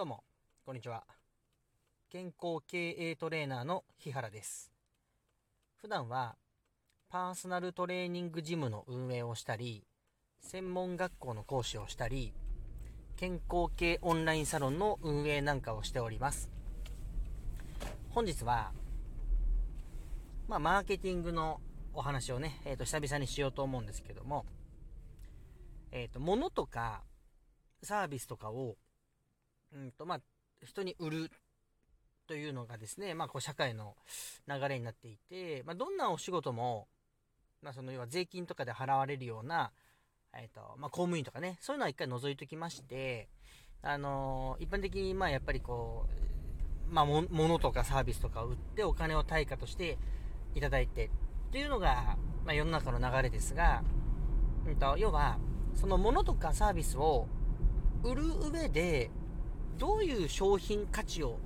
どうも、こんにちは。健康経営トレーナーの日原です。普段は、パーソナルトレーニングジムの運営をしたり、専門学校の講師をしたり、健康系オンラインサロンの運営なんかをしております。本日は、まあ、マーケティングのお話をね、えっ、と、久々にしようと思うんですけども、えっ、と、物とか、サービスとかを、うんと、まあ、人に売るというのがですね、まあ、こう、社会の流れになっていて、まあ、どんなお仕事も、まあ、その、要は税金とかで払われるような、えっ、と、まあ、公務員とかね、そういうのは一回除いときまして、あのー一般的に、ま、やっぱりこう、まあ、も、物とかサービスとかを売ってお金を対価としていただいて、というのが、まあ、世の中の流れですが、うんと、要は、その物とかサービスを売る上で、どういう商品価値を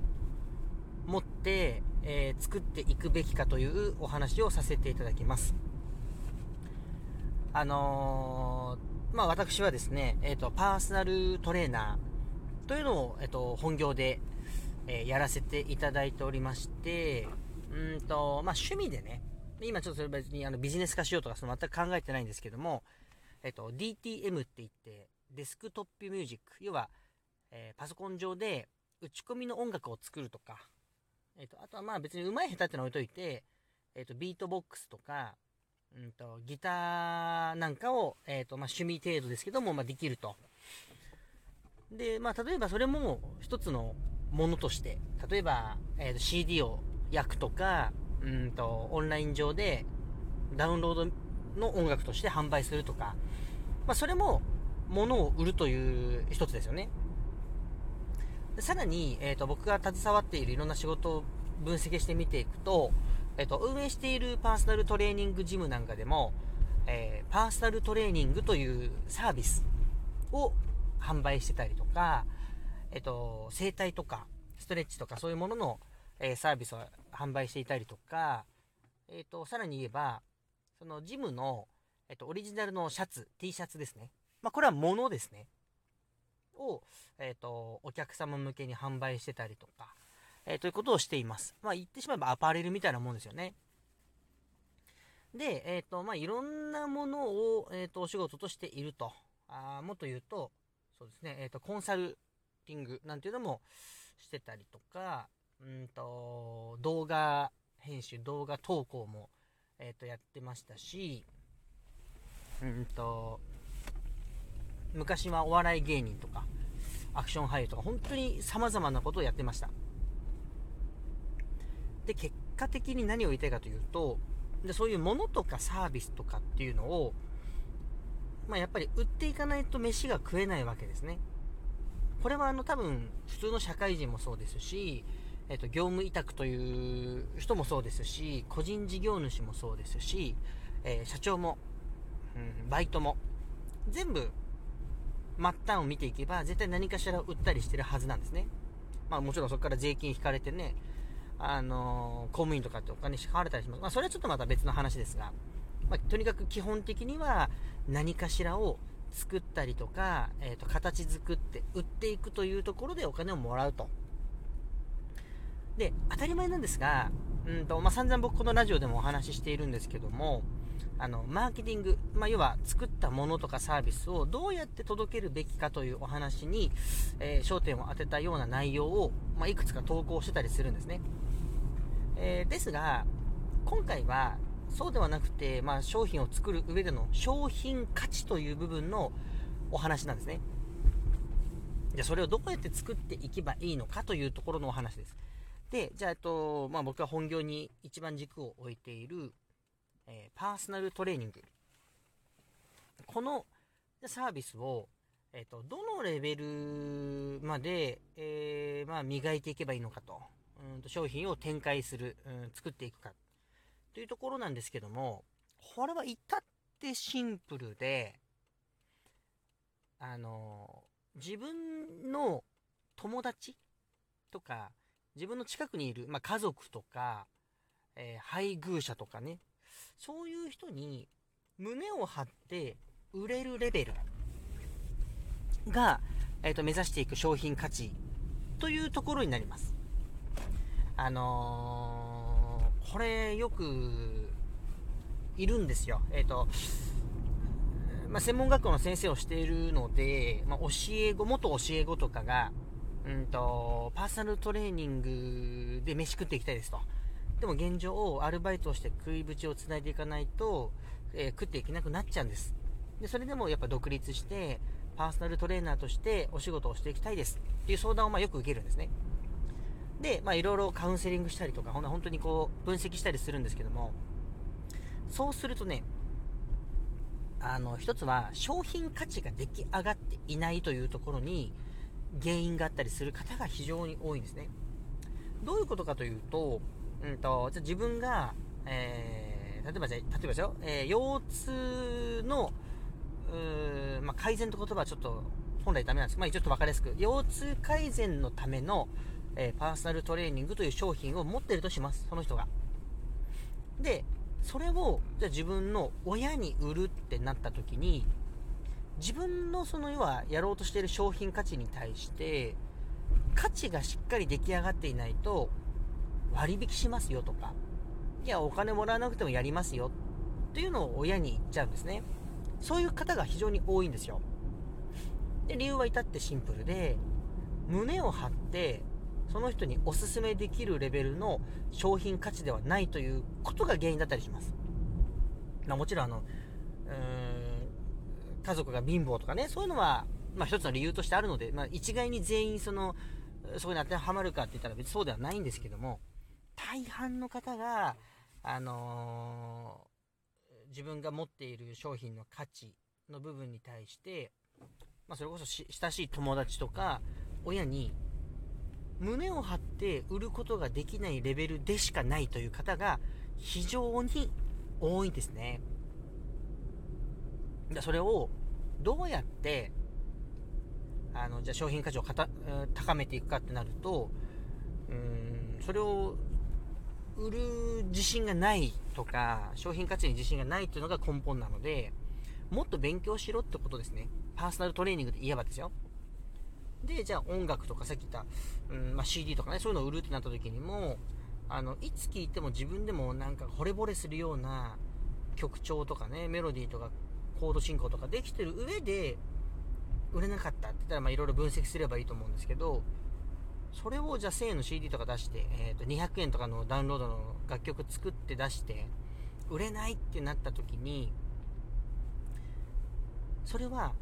持って、えー作っていくべきかというお話をさせていただきます。あのーまあ、私はですね、えっ、と、パーソナルトレーナーというのを、えっ、と、本業で、えやらせていただいておりまして、うんと、まあ、趣味でね、今ちょっとそれ別にあのビジネス化しようとかその全く考えてないんですけども、えっと、DTM って言って、デスクトップミュージック、要は、えーパソコン上で打ち込みの音楽を作るとか、えっと、あとはまあ別に上手い下手ってのは置いといて、えっと、ビートボックスとか、うんと、ギターなんかを、えっと、まあ趣味程度ですけども、まあできると。で、まあ例えばそれも一つのものとして、例えば、えっと CD を焼くとか、うんと、オンライン上でダウンロードの音楽として販売するとか、まあそれも物を売るという一つですよね。さらに、えっ、と、僕が携わっているいろんな仕事を分析してみていくと、えっ、と、運営しているパーソナルトレーニングジムなんかでも、えーパーソナルトレーニングというサービスを販売してたりとか、えっ、と、整体とか、ストレッチとかそういうものの、えサービスを販売していたりとか、えっ、と、さらに言えば、そのジムの、えっ、と、オリジナルのシャツ、T シャツですね。まあ、これは物ですね。を、えっ、と、お客様向けに販売してたりとか、えーということをしています。まあ、言ってしまえばアパレルみたいなもんですよね。で、えっ、と、まあ、いろんなものを、えっ、と、お仕事としていると。あもっと言うと、そうですね、えっ、と、コンサルティングなんていうのもしてたりとか、うんと、動画編集、動画投稿も、えっ、と、やってましたし、うんと、昔はお笑い芸人とか、アクション俳優とか、本当に様々なことをやってました。で、結果的に何を言いたいかというと、でそういうものとかサービスとかっていうのを、まあ、やっぱり売っていかないと飯が食えないわけですね。これはあの多分普通の社会人もそうですし、えっと、業務委託という人もそうですし、個人事業主もそうですし、えー社長も、うん、バイトも、全部、末端を見ていけば、絶対何かしら売ったりしてるはずなんですね。まあもちろんそこから税金引かれてね、あのー公務員とかってお金支払われたりします。まあそれはちょっとまた別の話ですが、まあとにかく基本的には何かしらを作ったりとか、えっ、と、形作って売っていくというところでお金をもらうと。で、当たり前なんですが、うんと、まあ散々僕このラジオでもお話ししているんですけども、あの、マーケティング、まあ、要は作ったものとかサービスをどうやって届けるべきかというお話に、えー焦点を当てたような内容を、まあ、いくつか投稿してたりするんですね。えーですが、今回はそうではなくて、まあ、商品を作る上での商品価値という部分のお話なんですね。じゃあそれをどうやって作っていけばいいのかというところのお話です。で、じゃあ、えっと、まあ、僕が本業に一番軸を置いている、えーパーソナルトレーニング。このサービスを、えっと、どのレベルまで、えーまあ、磨いていけばいいのかと。うんと商品を展開する、うん、作っていくか。というところなんですけども、これは至ってシンプルで、あの、自分の友達とか、自分の近くにいる、まあ、家族とか、えー配偶者とかね、そういう人に胸を張って売れるレベルが、えっ、と、目指していく商品価値というところになります。あのー、これよくいるんですよ。えっ、ー、と、まあ、専門学校の先生をしているので、まあ、教え子、元教え子とかが、うんと、パーソナルトレーニングで飯食っていきたいですと。でも現状を、アルバイトをして食いぶちをつないでいかないと、えー、食っていけなくなっちゃうんです。で、それでもやっぱ独立して、パーソナルトレーナーとしてお仕事をしていきたいですっていう相談をまあよく受けるんですね。で、まあいろいろカウンセリングしたりとか、ほん本当にこう分析したりするんですけども、そうするとね、あの、一つは商品価値が出来上がっていないというところに原因があったりする方が非常に多いんですね。どういうことかというと、うんと、じゃ自分が、えー、例えばじゃ例えばですよ、えー、腰痛の、うまあ、改善って言葉はちょっと本来ダメなんですけど、まあ、ちょっと分かりやすく、腰痛改善のための、えー、パーソナルトレーニングという商品を持ってるとします、その人が。で、それを、じゃ自分の親に売るってなった時に、自分のその要はやろうとしている商品価値に対して、価値がしっかり出来上がっていないと、割引しますよとか、いや、お金もらわなくてもやりますよっていうのを親に言っちゃうんですね。そういう方が非常に多いんですよ。で、理由は至ってシンプルで、胸を張って、その人におすすめできるレベルの商品価値ではないということが原因だったりします。まあ、もちろんあの、家族が貧乏とかね、そういうのは、まあ一つの理由としてあるので、まあ一概に全員その、そこに当てはまるかって言ったら別にそうではないんですけども、大半の方が、あのー、自分が持っている商品の価値の部分に対して、まあ、それこそ親しい友達とか親に胸を張って売ることができないレベルでしかないという方が非常に多いんですね。それをどうやってあのじゃあ商品価値を高めていくかってなるとうんそれを売る自信がないとか商品価値に自信がないというのが根本なのでもっと勉強しろってことですね。パーソナルトレーニングで言えばですよ。で、じゃあ音楽とかさっき言った、うんまあ、CD とかね、そういうのを売るってなった時にも、あの、いつ聴いても自分でもなんか惚れ惚れするような曲調とかね、メロディーとかコード進行とかできてる上で、売れなかったって言ったら、まあいろいろ分析すればいいと思うんですけど、それをじゃあ1000円の CD とか出して、え、ー、と200円とかのダウンロードの楽曲作って出して、売れないってなった時に、それは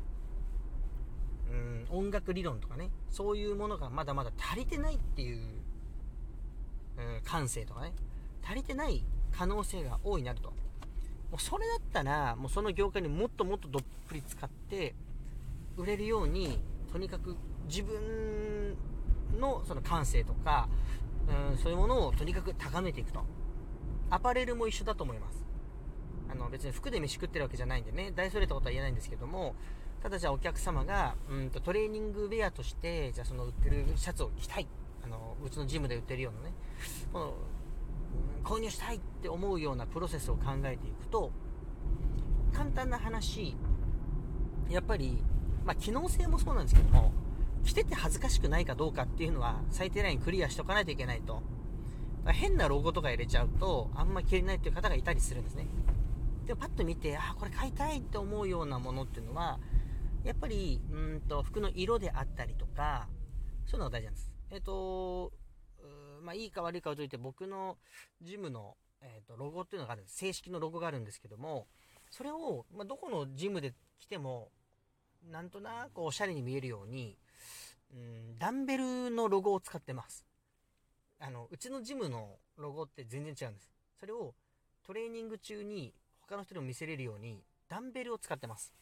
うん、音楽理論とかね、そういうものがまだまだ足りてないっていう、うん、感性とかね、足りてない可能性が大いなると。もうそれだったら、もうその業界にもっともっとどっぷり使って、売れるように、とにかく自分のその感性とか、うん、そういうものをとにかく高めていくと。アパレルも一緒だと思います。あの別に服で飯食ってるわけじゃないんでね、大それたことは言えないんですけども、ただじゃあお客様が、うんとトレーニングウェアとして、じゃあその売ってるシャツを着たい。あの、うちのジムで売ってるようなね、この、購入したいって思うようなプロセスを考えていくと、簡単な話、やっぱり、まあ、機能性もそうなんですけども、着てて恥ずかしくないかどうかっていうのは最低ラインクリアしとかないといけないと。変なロゴとか入れちゃうと、あんま着れないっていう方がいたりするんですね。で、パッと見て、あ、これ買いたいって思うようなものっていうのは、やっぱり、うんと、服の色であったりとか、そういうのが大事なんです。えっ、ー、と、まあ、いいか悪いかをといて、僕のジムの、えっ、ー、と、ロゴっていうのがあるんです。正式のロゴがあるんですけども、それを、まあ、どこのジムで着ても、なんとなくおしゃれに見えるように、うん、ダンベルのロゴを使ってます。あの、うちのジムのロゴって全然違うんです。それをトレーニング中に他の人にも見せれるように、ダンベルを使ってます。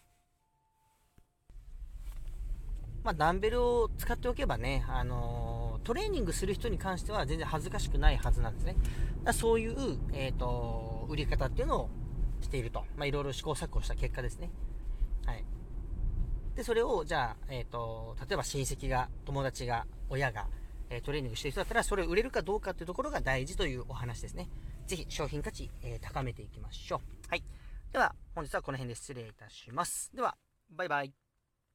まあ、ダンベルを使っておけばね、あのー、トレーニングする人に関しては全然恥ずかしくないはずなんですね。だそういう、えっ、ー、と、売り方っていうのをしていると。まあ、いろいろ試行錯誤した結果ですね。で、それを、じゃあ、えっ、ー、と、例えば親戚が、友達が、親が、えトレーニングしてる人だったら、それを売れるかどうかっていうところが大事というお話ですね。ぜひ、商品価値、え高めていきましょう。はい。では、本日はこの辺で失礼いたします。では、バイバイ。